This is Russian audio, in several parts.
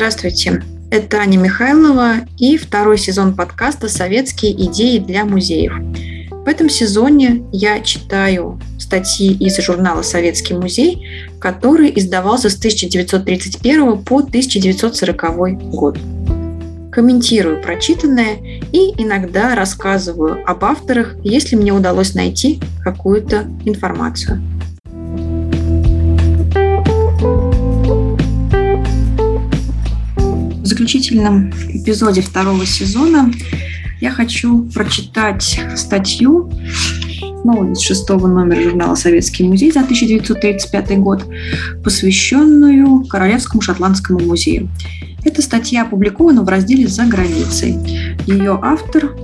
Здравствуйте, это Аня Михайлова и второй сезон подкаста «Советские идеи для музеев». В этом сезоне я читаю статьи из журнала «Советский музей», который издавался с 1931 по 1940 год. Комментирую прочитанное и иногда рассказываю об авторах, если мне удалось найти какую-то информацию. Заключительном эпизоде второго сезона я хочу прочитать статью снова из шестого номера журнала «Советский музей» за 1935 год, посвященную Королевскому шотландскому музею. Эта статья опубликована в разделе «За границей». Ее автор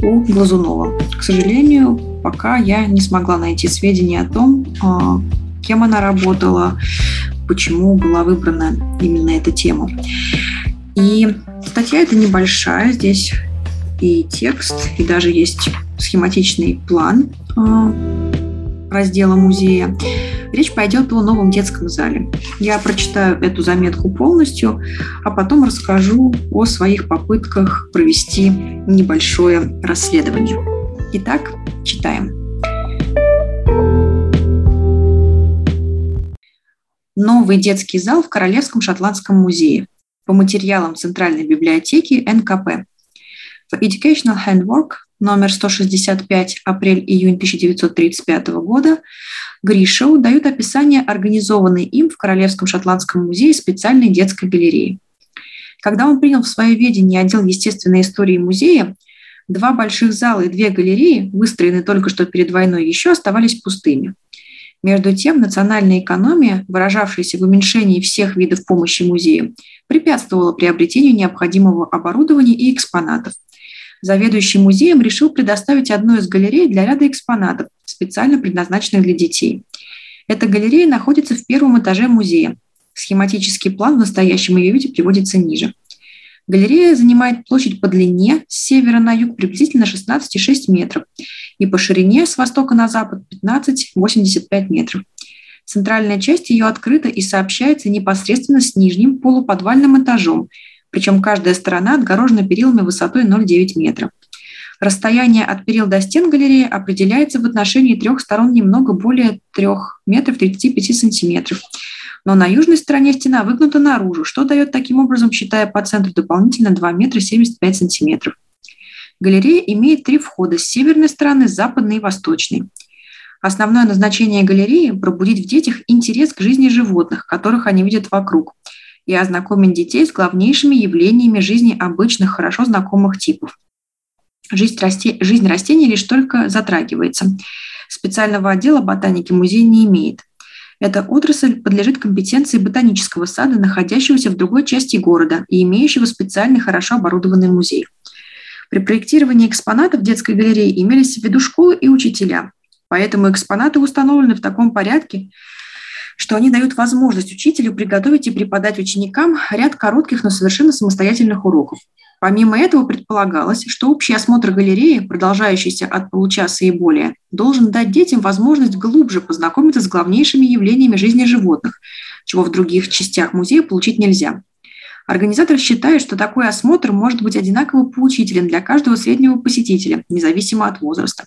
у Глазунова. К сожалению, пока я не смогла найти сведения о том, а, кем она работала, почему была выбрана именно эта тема. И статья эта небольшая, здесь и текст, и даже есть схематичный план э, раздела музея. Речь пойдет о новом детском зале. Я прочитаю эту заметку полностью, а потом расскажу о своих попытках провести небольшое расследование. Итак, читаем. Новый детский зал в Королевском шотландском музее по материалам Центральной библиотеки НКП. В Educational Handwork номер 165 апрель-июнь 1935 года Гришоу дают описание организованной им в Королевском шотландском музее специальной детской галереи. Когда он принял в свое ведение отдел естественной истории музея, два больших зала и две галереи, выстроенные только что перед войной, еще оставались пустыми. Между тем, национальная экономия, выражавшаяся в уменьшении всех видов помощи музею, препятствовала приобретению необходимого оборудования и экспонатов. Заведующий музеем решил предоставить одну из галерей для ряда экспонатов, специально предназначенных для детей. Эта галерея находится в первом этаже музея. Схематический план в настоящем ее виде приводится ниже. Галерея занимает площадь по длине с севера на юг приблизительно 16,6 метров и по ширине с востока на запад 15,85 метров. Центральная часть ее открыта и сообщается непосредственно с нижним полуподвальным этажом, причем каждая сторона отгорожена перилами высотой 0,9 метра. Расстояние от перил до стен галереи определяется в отношении трех сторон немного более 3 метров 35 сантиметров. Но на южной стороне стена выгнута наружу, что дает таким образом, считая по центру дополнительно 2 метра 75 сантиметров. Галерея имеет три входа с северной стороны, западной и восточной. Основное назначение галереи – пробудить в детях интерес к жизни животных, которых они видят вокруг, и ознакомить детей с главнейшими явлениями жизни обычных, хорошо знакомых типов. Жизнь, расте... Жизнь растений лишь только затрагивается. Специального отдела ботаники музей не имеет. Эта отрасль подлежит компетенции ботанического сада, находящегося в другой части города и имеющего специальный хорошо оборудованный музей. При проектировании экспонатов детской галереи имелись в виду школы и учителя, Поэтому экспонаты установлены в таком порядке, что они дают возможность учителю приготовить и преподать ученикам ряд коротких, но совершенно самостоятельных уроков. Помимо этого предполагалось, что общий осмотр галереи, продолжающийся от получаса и более, должен дать детям возможность глубже познакомиться с главнейшими явлениями жизни животных, чего в других частях музея получить нельзя. Организатор считает, что такой осмотр может быть одинаково поучителен для каждого среднего посетителя, независимо от возраста.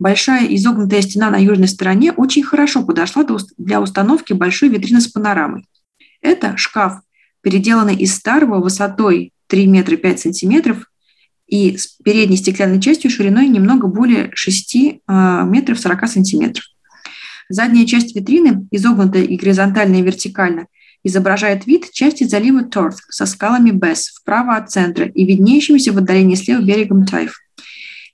Большая изогнутая стена на южной стороне очень хорошо подошла для установки большой витрины с панорамой. Это шкаф, переделанный из старого высотой 3 метра 5 сантиметров и с передней стеклянной частью шириной немного более 6 а, метров 40 сантиметров. Задняя часть витрины, изогнутая и горизонтально и вертикально, изображает вид части залива Торт со скалами Бесс вправо от центра и виднеющимися в отдалении слева берегом Тайф.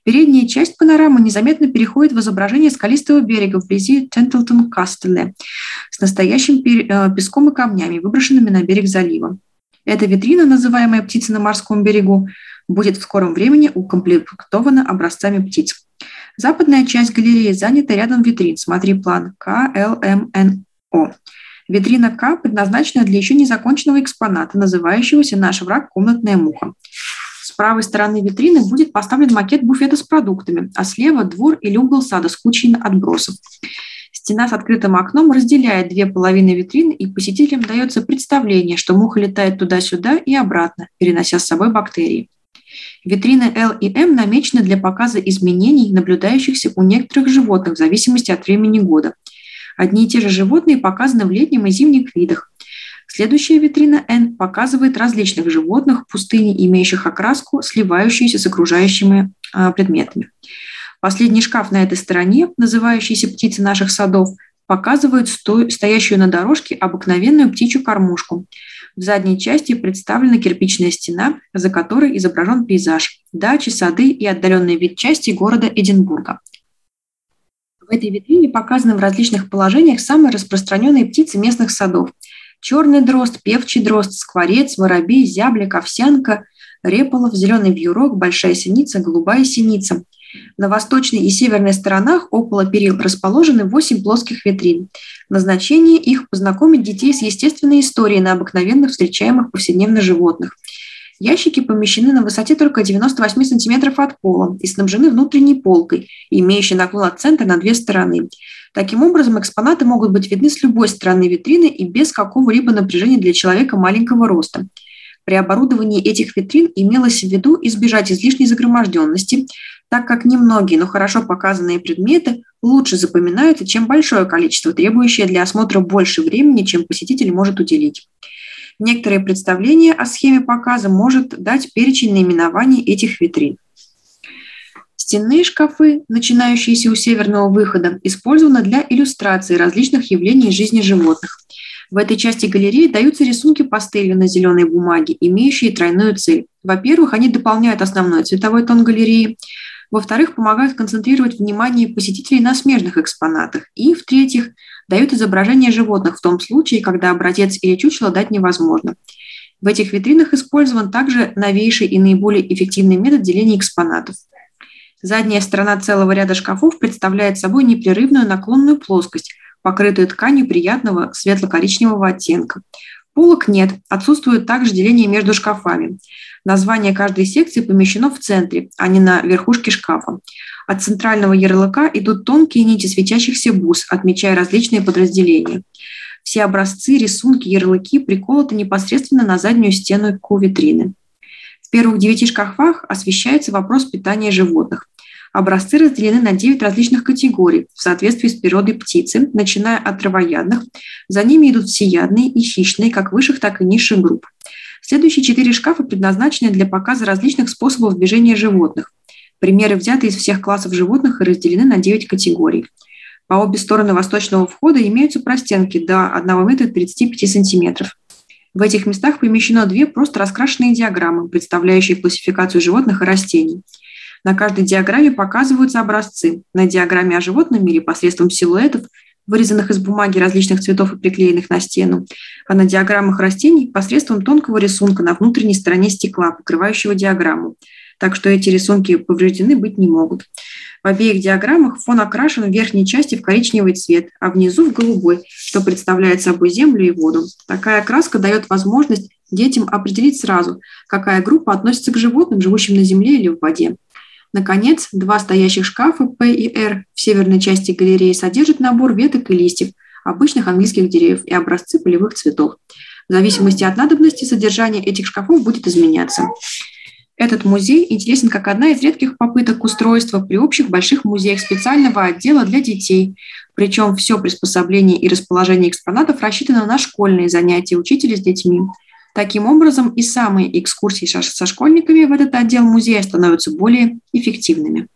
Передняя часть панорамы незаметно переходит в изображение скалистого берега вблизи Тентлтон Кастеле с настоящим э, песком и камнями, выброшенными на берег залива. Эта витрина, называемая «Птица на морском берегу», будет в скором времени укомплектована образцами птиц. Западная часть галереи занята рядом витрин. Смотри план КЛМНО. Витрина К предназначена для еще незаконченного экспоната, называющегося «Наш враг – комнатная муха». С правой стороны витрины будет поставлен макет буфета с продуктами, а слева – двор или угол сада с кучей отбросов. Стена с открытым окном разделяет две половины витрины, и посетителям дается представление, что муха летает туда-сюда и обратно, перенося с собой бактерии. Витрины L и M намечены для показа изменений, наблюдающихся у некоторых животных в зависимости от времени года. Одни и те же животные показаны в летнем и зимних видах. Следующая витрина N показывает различных животных в пустыне, имеющих окраску, сливающуюся с окружающими а, предметами. Последний шкаф на этой стороне, называющийся «Птицы наших садов», показывает сто... стоящую на дорожке обыкновенную птичью кормушку. В задней части представлена кирпичная стена, за которой изображен пейзаж, дачи, сады и отдаленный вид части города Эдинбурга. В этой витрине показаны в различных положениях самые распространенные птицы местных садов. Черный дрозд, певчий дрозд, скворец, воробей, зяблик, овсянка, реполов, зеленый вьюрок, большая синица, голубая синица. На восточной и северной сторонах около перил расположены восемь плоских витрин. Назначение их – познакомить детей с естественной историей на обыкновенных встречаемых повседневно животных. Ящики помещены на высоте только 98 см от пола и снабжены внутренней полкой, имеющей наклон от центра на две стороны. Таким образом, экспонаты могут быть видны с любой стороны витрины и без какого-либо напряжения для человека маленького роста. При оборудовании этих витрин имелось в виду избежать излишней загроможденности, так как немногие, но хорошо показанные предметы лучше запоминаются, чем большое количество, требующее для осмотра больше времени, чем посетитель может уделить. Некоторые представления о схеме показа может дать перечень наименований этих витрин. Стенные шкафы, начинающиеся у северного выхода, использованы для иллюстрации различных явлений жизни животных. В этой части галереи даются рисунки пастелью на зеленой бумаге, имеющие тройную цель. Во-первых, они дополняют основной цветовой тон галереи. Во-вторых, помогают концентрировать внимание посетителей на смежных экспонатах. И, в-третьих, дают изображение животных в том случае, когда образец или чучело дать невозможно. В этих витринах использован также новейший и наиболее эффективный метод деления экспонатов. Задняя сторона целого ряда шкафов представляет собой непрерывную наклонную плоскость, покрытую тканью приятного светло-коричневого оттенка. Полок нет, отсутствует также деление между шкафами. Название каждой секции помещено в центре, а не на верхушке шкафа. От центрального ярлыка идут тонкие нити светящихся бус, отмечая различные подразделения. Все образцы, рисунки, ярлыки приколоты непосредственно на заднюю стену витрины. В первых девяти шкафах освещается вопрос питания животных. Образцы разделены на 9 различных категорий в соответствии с природой птицы, начиная от травоядных. За ними идут всеядные и хищные, как высших, так и низших групп. Следующие четыре шкафа предназначены для показа различных способов движения животных. Примеры взяты из всех классов животных и разделены на 9 категорий. По обе стороны восточного входа имеются простенки до 1 метра 35 сантиметров. В этих местах помещено две просто раскрашенные диаграммы, представляющие классификацию животных и растений – на каждой диаграмме показываются образцы. На диаграмме о животном мире посредством силуэтов, вырезанных из бумаги различных цветов и приклеенных на стену, а на диаграммах растений посредством тонкого рисунка на внутренней стороне стекла, покрывающего диаграмму. Так что эти рисунки повреждены быть не могут. В обеих диаграммах фон окрашен в верхней части в коричневый цвет, а внизу в голубой, что представляет собой землю и воду. Такая окраска дает возможность детям определить сразу, какая группа относится к животным, живущим на земле или в воде. Наконец, два стоящих шкафа P и R в северной части галереи содержат набор веток и листьев обычных английских деревьев и образцы полевых цветов. В зависимости от надобности содержание этих шкафов будет изменяться. Этот музей интересен как одна из редких попыток устройства при общих больших музеях специального отдела для детей. Причем все приспособление и расположение экспонатов рассчитано на школьные занятия учителя с детьми. Таким образом, и самые экскурсии со школьниками в этот отдел музея становятся более эффективными.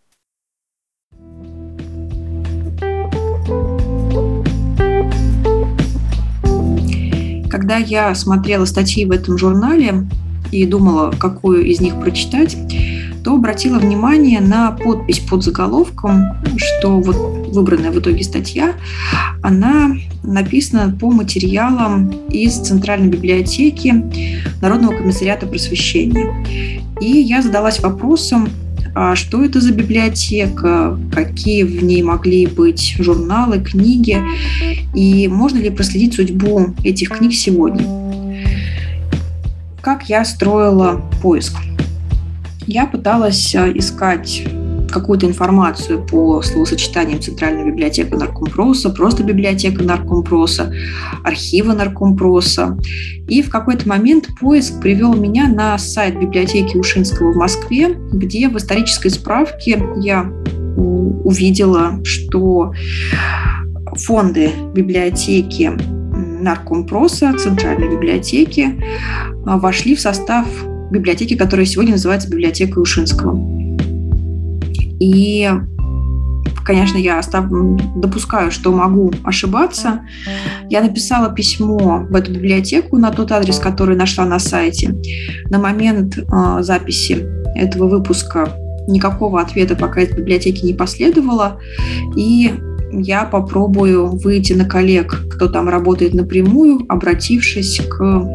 Когда я смотрела статьи в этом журнале и думала, какую из них прочитать, то обратила внимание на подпись под заголовком, что вот выбранная в итоге статья, она написана по материалам из Центральной библиотеки Народного комиссариата просвещения. И я задалась вопросом, а что это за библиотека, какие в ней могли быть журналы, книги, и можно ли проследить судьбу этих книг сегодня. Как я строила поиск? я пыталась э, искать какую-то информацию по словосочетаниям Центральная библиотека Наркомпроса, просто библиотека Наркомпроса, архивы Наркомпроса. И в какой-то момент поиск привел меня на сайт библиотеки Ушинского в Москве, где в исторической справке я увидела, что фонды библиотеки Наркомпроса, Центральной библиотеки, а, вошли в состав библиотеки, которая сегодня называется библиотекой Ушинского. И, конечно, я остав... допускаю, что могу ошибаться. Я написала письмо в эту библиотеку на тот адрес, который нашла на сайте. На момент э, записи этого выпуска никакого ответа пока из библиотеки не последовало. И я попробую выйти на коллег, кто там работает напрямую, обратившись к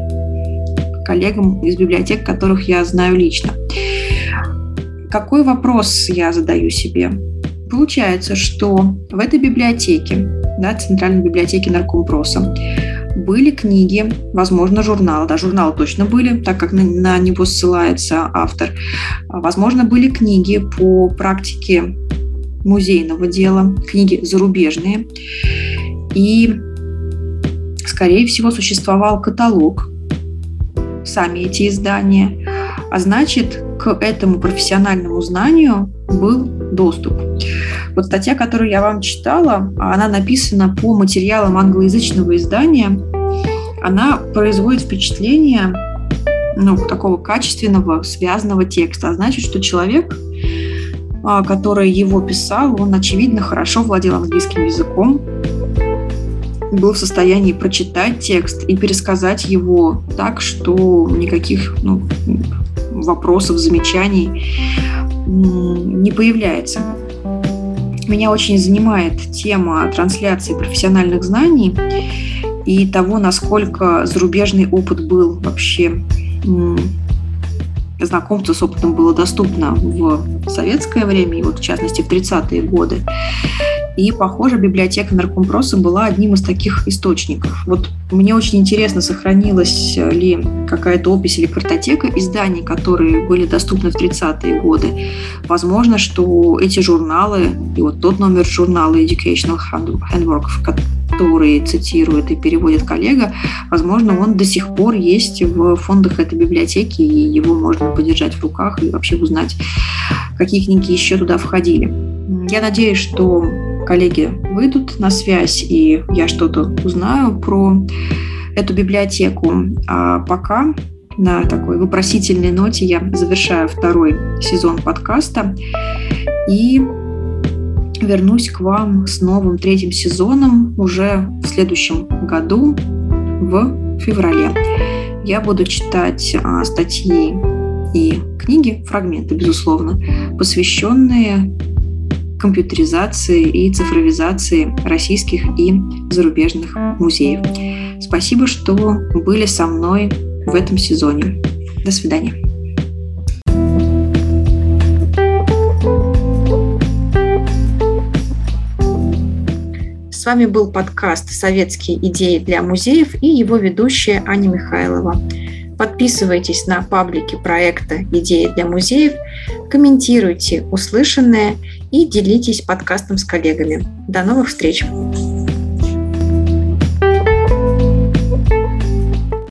коллегам из библиотек, которых я знаю лично. Какой вопрос я задаю себе? Получается, что в этой библиотеке, да, Центральной библиотеке Наркомпроса, были книги, возможно, журналы. Да, журналы точно были, так как на, на него ссылается автор. Возможно, были книги по практике музейного дела, книги зарубежные. И, скорее всего, существовал каталог, сами эти издания. А значит, к этому профессиональному знанию был доступ. Вот статья, которую я вам читала, она написана по материалам англоязычного издания. Она производит впечатление ну, такого качественного, связанного текста. А значит, что человек а, который его писал, он, очевидно, хорошо владел английским языком, был в состоянии прочитать текст и пересказать его так, что никаких ну, вопросов, замечаний не появляется. Меня очень занимает тема трансляции профессиональных знаний и того, насколько зарубежный опыт был вообще знакомство с опытом было доступно в советское время, и вот в частности в 30-е годы. И, похоже, библиотека Наркомпроса была одним из таких источников. Вот мне очень интересно, сохранилась ли какая-то опись или картотека изданий, которые были доступны в 30-е годы. Возможно, что эти журналы, и вот тот номер журнала Educational Handbook, который цитирует и переводит коллега, возможно, он до сих пор есть в фондах этой библиотеки, и его можно подержать в руках и вообще узнать, какие книги еще туда входили. Я надеюсь, что коллеги выйдут на связь, и я что-то узнаю про эту библиотеку. А пока на такой вопросительной ноте я завершаю второй сезон подкаста и вернусь к вам с новым третьим сезоном уже в следующем году в феврале. Я буду читать а, статьи и книги, фрагменты, безусловно, посвященные компьютеризации и цифровизации российских и зарубежных музеев. Спасибо, что были со мной в этом сезоне. До свидания. С вами был подкаст «Советские идеи для музеев» и его ведущая Аня Михайлова. Подписывайтесь на паблики проекта «Идеи для музеев», комментируйте услышанное и делитесь подкастом с коллегами. До новых встреч!